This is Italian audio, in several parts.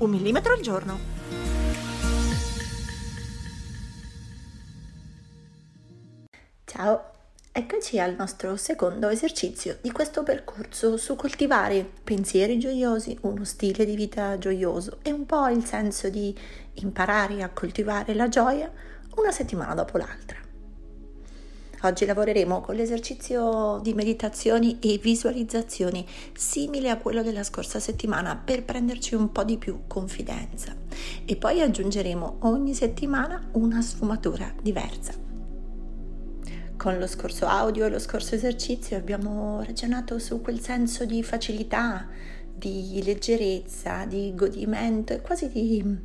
Un millimetro al giorno. Ciao, eccoci al nostro secondo esercizio di questo percorso su coltivare pensieri gioiosi, uno stile di vita gioioso e un po' il senso di imparare a coltivare la gioia una settimana dopo l'altra. Oggi lavoreremo con l'esercizio di meditazioni e visualizzazioni simile a quello della scorsa settimana per prenderci un po' di più confidenza e poi aggiungeremo ogni settimana una sfumatura diversa. Con lo scorso audio e lo scorso esercizio abbiamo ragionato su quel senso di facilità, di leggerezza, di godimento e quasi di mm,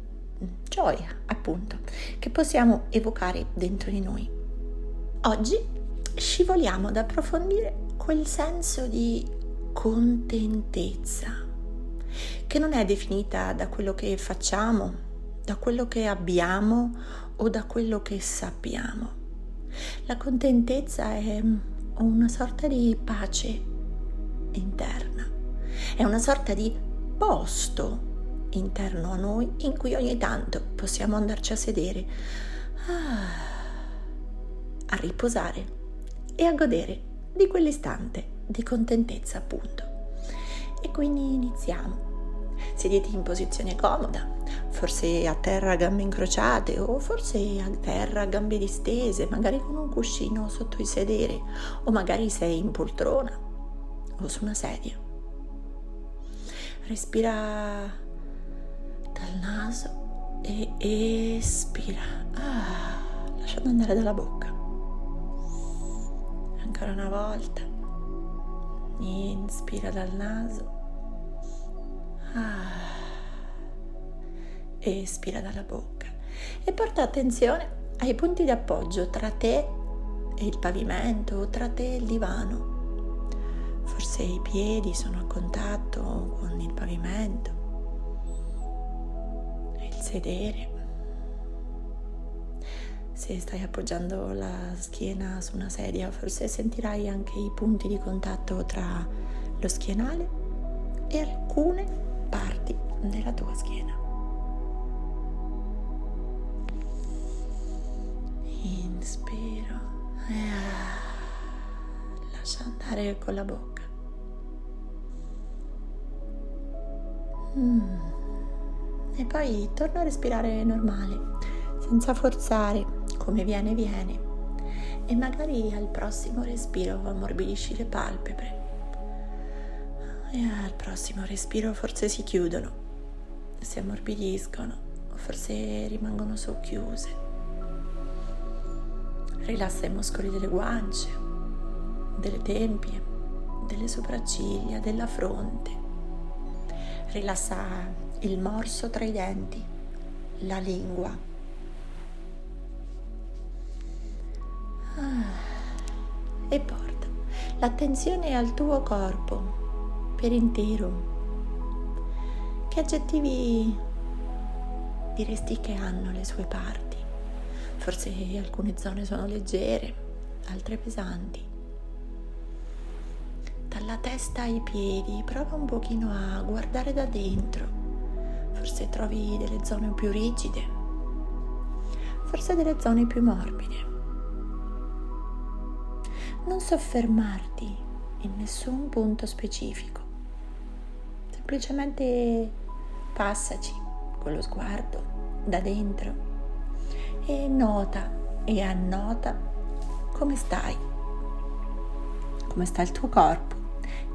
gioia, appunto, che possiamo evocare dentro di noi. Oggi scivoliamo ad approfondire quel senso di contentezza, che non è definita da quello che facciamo, da quello che abbiamo o da quello che sappiamo. La contentezza è una sorta di pace interna, è una sorta di posto interno a noi in cui ogni tanto possiamo andarci a sedere, ah, a riposare e a godere di quell'istante di contentezza appunto. E quindi iniziamo. Sediti in posizione comoda, forse a terra a gambe incrociate o forse a terra a gambe distese, magari con un cuscino sotto il sedere o magari sei in poltrona o su una sedia. Respira dal naso e espira, ah, lasciando andare dalla bocca. Ancora una volta. Inspira dal naso. Ah espira dalla bocca e porta attenzione ai punti di appoggio tra te e il pavimento o tra te e il divano. Forse i piedi sono a contatto con il pavimento, il sedere. Se stai appoggiando la schiena su una sedia, forse sentirai anche i punti di contatto tra lo schienale e alcune parti della tua schiena. Inspiro e lascia andare con la bocca. Mm. E poi torno a respirare normale, senza forzare, come viene viene. E magari al prossimo respiro ammorbidisci le palpebre. E al prossimo respiro forse si chiudono, si ammorbidiscono, o forse rimangono socchiuse. Rilassa i muscoli delle guance, delle tempie, delle sopracciglia, della fronte. Rilassa il morso tra i denti, la lingua. Ah, e porta l'attenzione al tuo corpo per intero. Che aggettivi diresti che hanno le sue parti? Forse alcune zone sono leggere, altre pesanti. Dalla testa ai piedi prova un pochino a guardare da dentro. Forse trovi delle zone più rigide, forse delle zone più morbide. Non soffermarti in nessun punto specifico. Semplicemente passaci con lo sguardo da dentro e nota e annota come stai, come sta il tuo corpo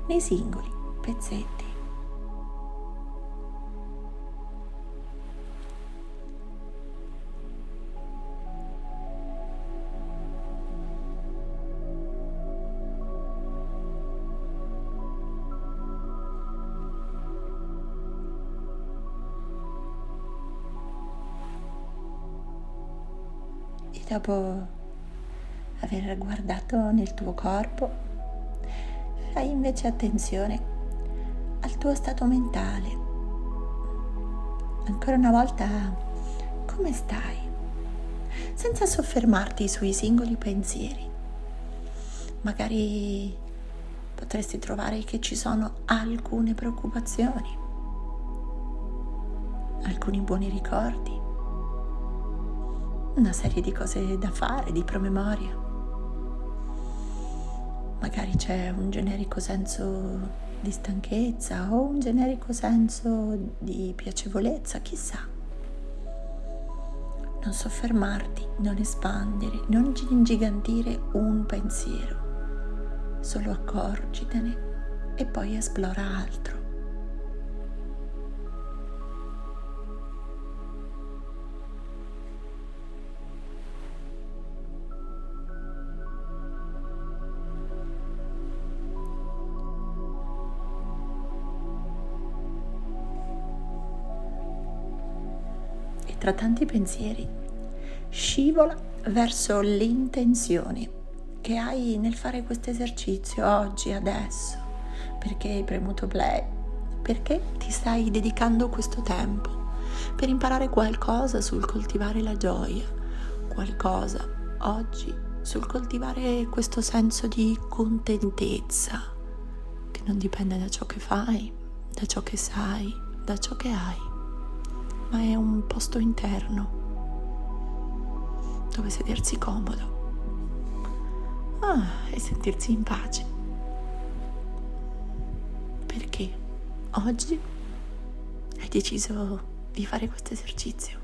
nei singoli pezzetti. Dopo aver guardato nel tuo corpo, fai invece attenzione al tuo stato mentale. Ancora una volta, come stai? Senza soffermarti sui singoli pensieri. Magari potresti trovare che ci sono alcune preoccupazioni, alcuni buoni ricordi, una serie di cose da fare, di promemoria. Magari c'è un generico senso di stanchezza o un generico senso di piacevolezza, chissà. Non soffermarti, non espandere, non ingigantire un pensiero, solo accorgitene e poi esplora altro. Tra tanti pensieri, scivola verso l'intenzione che hai nel fare questo esercizio oggi, adesso, perché hai premuto play, perché ti stai dedicando questo tempo per imparare qualcosa sul coltivare la gioia, qualcosa oggi sul coltivare questo senso di contentezza che non dipende da ciò che fai, da ciò che sai, da ciò che hai ma è un posto interno dove sedersi comodo ah, e sentirsi in pace. Perché oggi hai deciso di fare questo esercizio.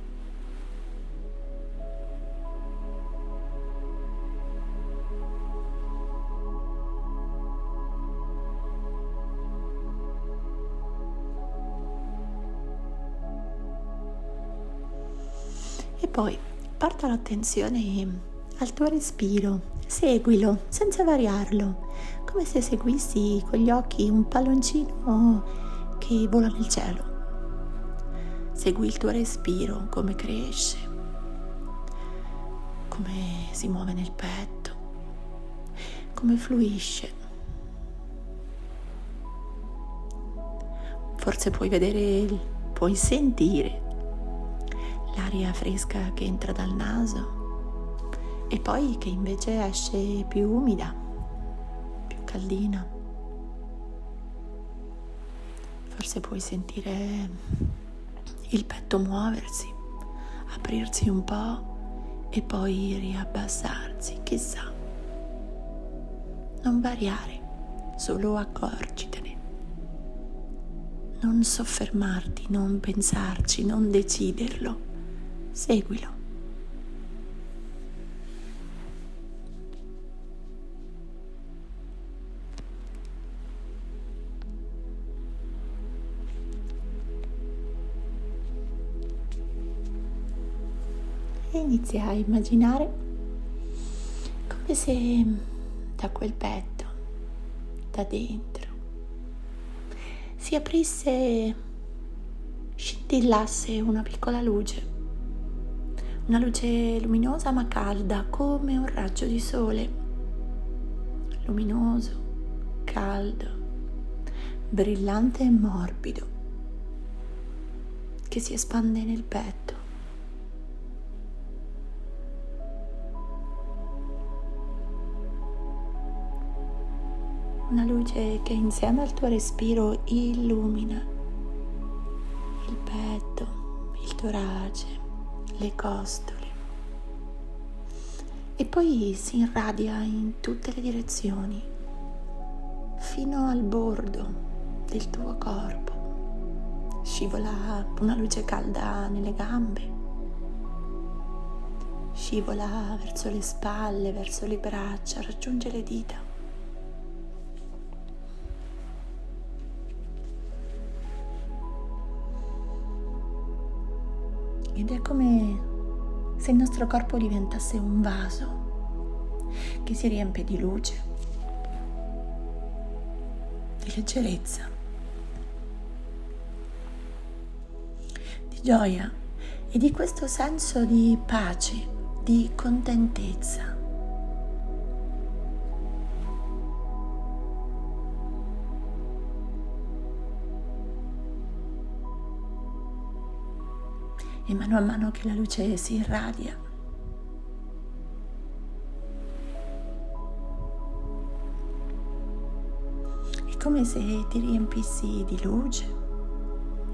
Poi porta l'attenzione al tuo respiro, seguilo senza variarlo, come se seguissi con gli occhi un palloncino che vola nel cielo. Segui il tuo respiro, come cresce, come si muove nel petto, come fluisce. Forse puoi vedere, puoi sentire l'aria fresca che entra dal naso e poi che invece esce più umida, più caldina. Forse puoi sentire il petto muoversi, aprirsi un po' e poi riabbassarsi, chissà. Non variare, solo accorgitene. Non soffermarti, non pensarci, non deciderlo seguilo. Inizia a immaginare come se da quel petto, da dentro, si aprisse, scintillasse una piccola luce una luce luminosa ma calda come un raggio di sole, luminoso, caldo, brillante e morbido, che si espande nel petto. Una luce che insieme al tuo respiro illumina il petto, il torace, le costole e poi si irradia in tutte le direzioni fino al bordo del tuo corpo. Scivola una luce calda nelle gambe, scivola verso le spalle, verso le braccia, raggiunge le dita. ed è come se il nostro corpo diventasse un vaso che si riempie di luce, di leggerezza, di gioia e di questo senso di pace di contentezza. E mano a mano che la luce si irradia, è come se ti riempissi di luce,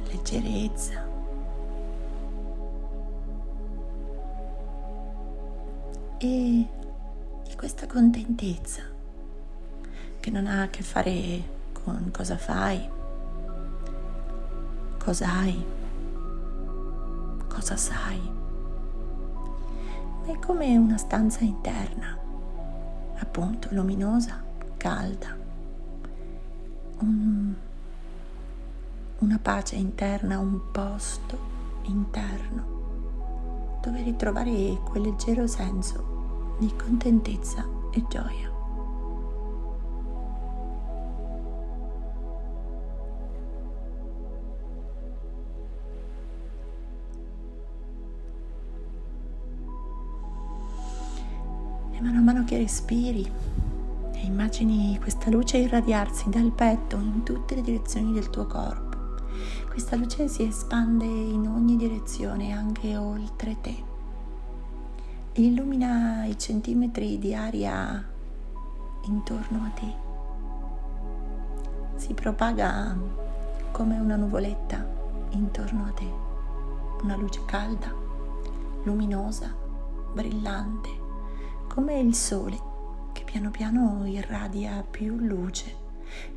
leggerezza. E di questa contentezza che non ha a che fare con cosa fai, cosa hai cosa sai. È come una stanza interna, appunto luminosa, calda, un, una pace interna, un posto interno dove ritrovare quel leggero senso di contentezza e gioia. Mano a mano che respiri e immagini questa luce irradiarsi dal petto in tutte le direzioni del tuo corpo. Questa luce si espande in ogni direzione, anche oltre te. Illumina i centimetri di aria intorno a te. Si propaga come una nuvoletta intorno a te. Una luce calda, luminosa, brillante come il sole che piano piano irradia più luce,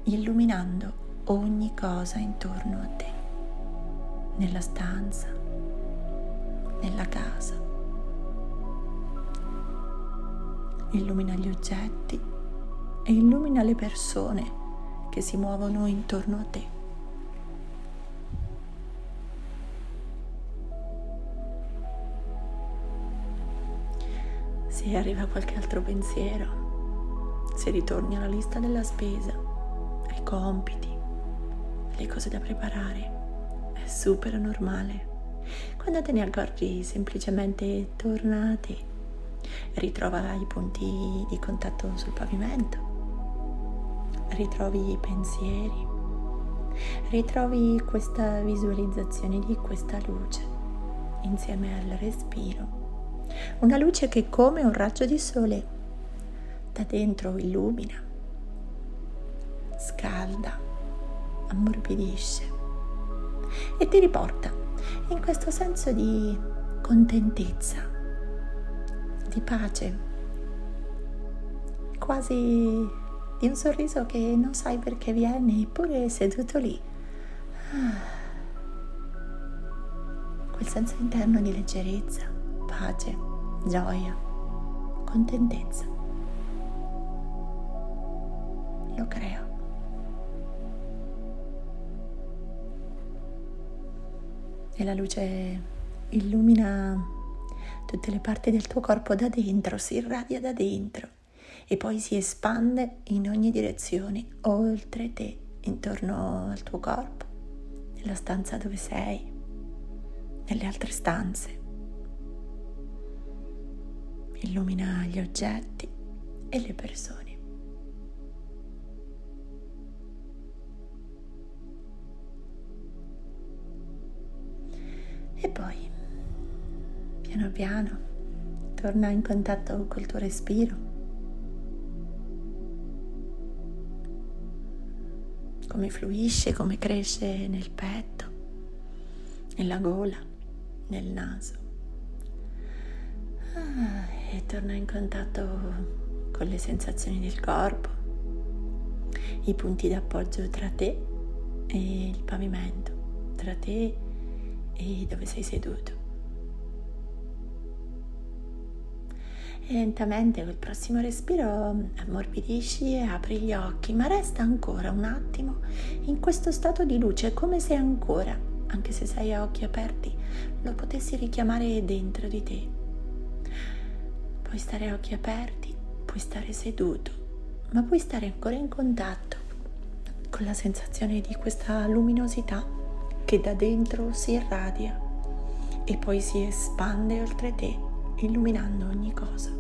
illuminando ogni cosa intorno a te, nella stanza, nella casa. Illumina gli oggetti e illumina le persone che si muovono intorno a te. Se arriva qualche altro pensiero, se ritorni alla lista della spesa, ai compiti, alle cose da preparare, è super normale. Quando te ne accorgi semplicemente torna a te, ritrova i punti di contatto sul pavimento, ritrovi i pensieri, ritrovi questa visualizzazione di questa luce insieme al respiro una luce che come un raggio di sole da dentro illumina, scalda, ammorbidisce e ti riporta in questo senso di contentezza, di pace, quasi di un sorriso che non sai perché viene, eppure seduto lì. Ah. Quel senso interno di leggerezza, pace, gioia, contentezza. Lo creo. E la luce illumina tutte le parti del tuo corpo da dentro, si irradia da dentro e poi si espande in ogni direzione, oltre te, intorno al tuo corpo, nella stanza dove sei, nelle altre stanze illumina gli oggetti e le persone. E poi, piano piano, torna in contatto col tuo respiro. Come fluisce, come cresce nel petto, nella gola, nel naso. Ah, e torna in contatto con le sensazioni del corpo, i punti d'appoggio tra te e il pavimento, tra te e dove sei seduto. E lentamente col prossimo respiro ammorbidisci e apri gli occhi, ma resta ancora un attimo in questo stato di luce, come se ancora, anche se sei a occhi aperti, lo potessi richiamare dentro di te puoi stare a occhi aperti, puoi stare seduto, ma puoi stare ancora in contatto con la sensazione di questa luminosità che da dentro si irradia e poi si espande oltre te illuminando ogni cosa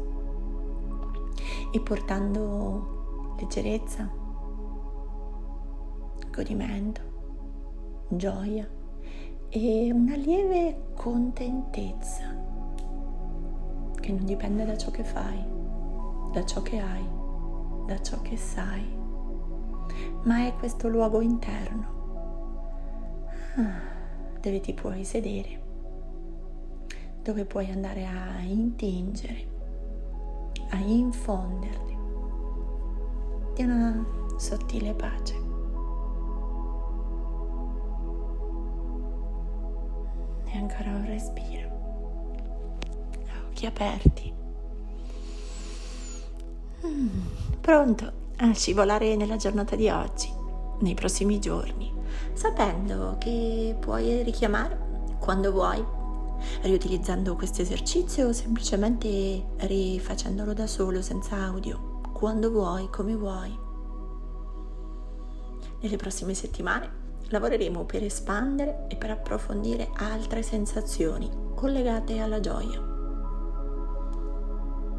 e portando leggerezza, godimento, gioia e una lieve contentezza che non dipende da ciò che fai, da ciò che hai, da ciò che sai, ma è questo luogo interno. Ah, dove ti puoi sedere, dove puoi andare a intingere, a infonderti di una sottile pace. E ancora un respiro occhi aperti. Mm, pronto a scivolare nella giornata di oggi, nei prossimi giorni, sapendo che puoi richiamare quando vuoi, riutilizzando questo esercizio o semplicemente rifacendolo da solo, senza audio, quando vuoi, come vuoi. Nelle prossime settimane lavoreremo per espandere e per approfondire altre sensazioni collegate alla gioia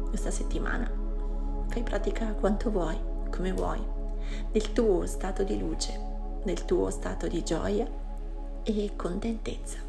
questa settimana. Fai pratica quanto vuoi, come vuoi, del tuo stato di luce, del tuo stato di gioia e contentezza.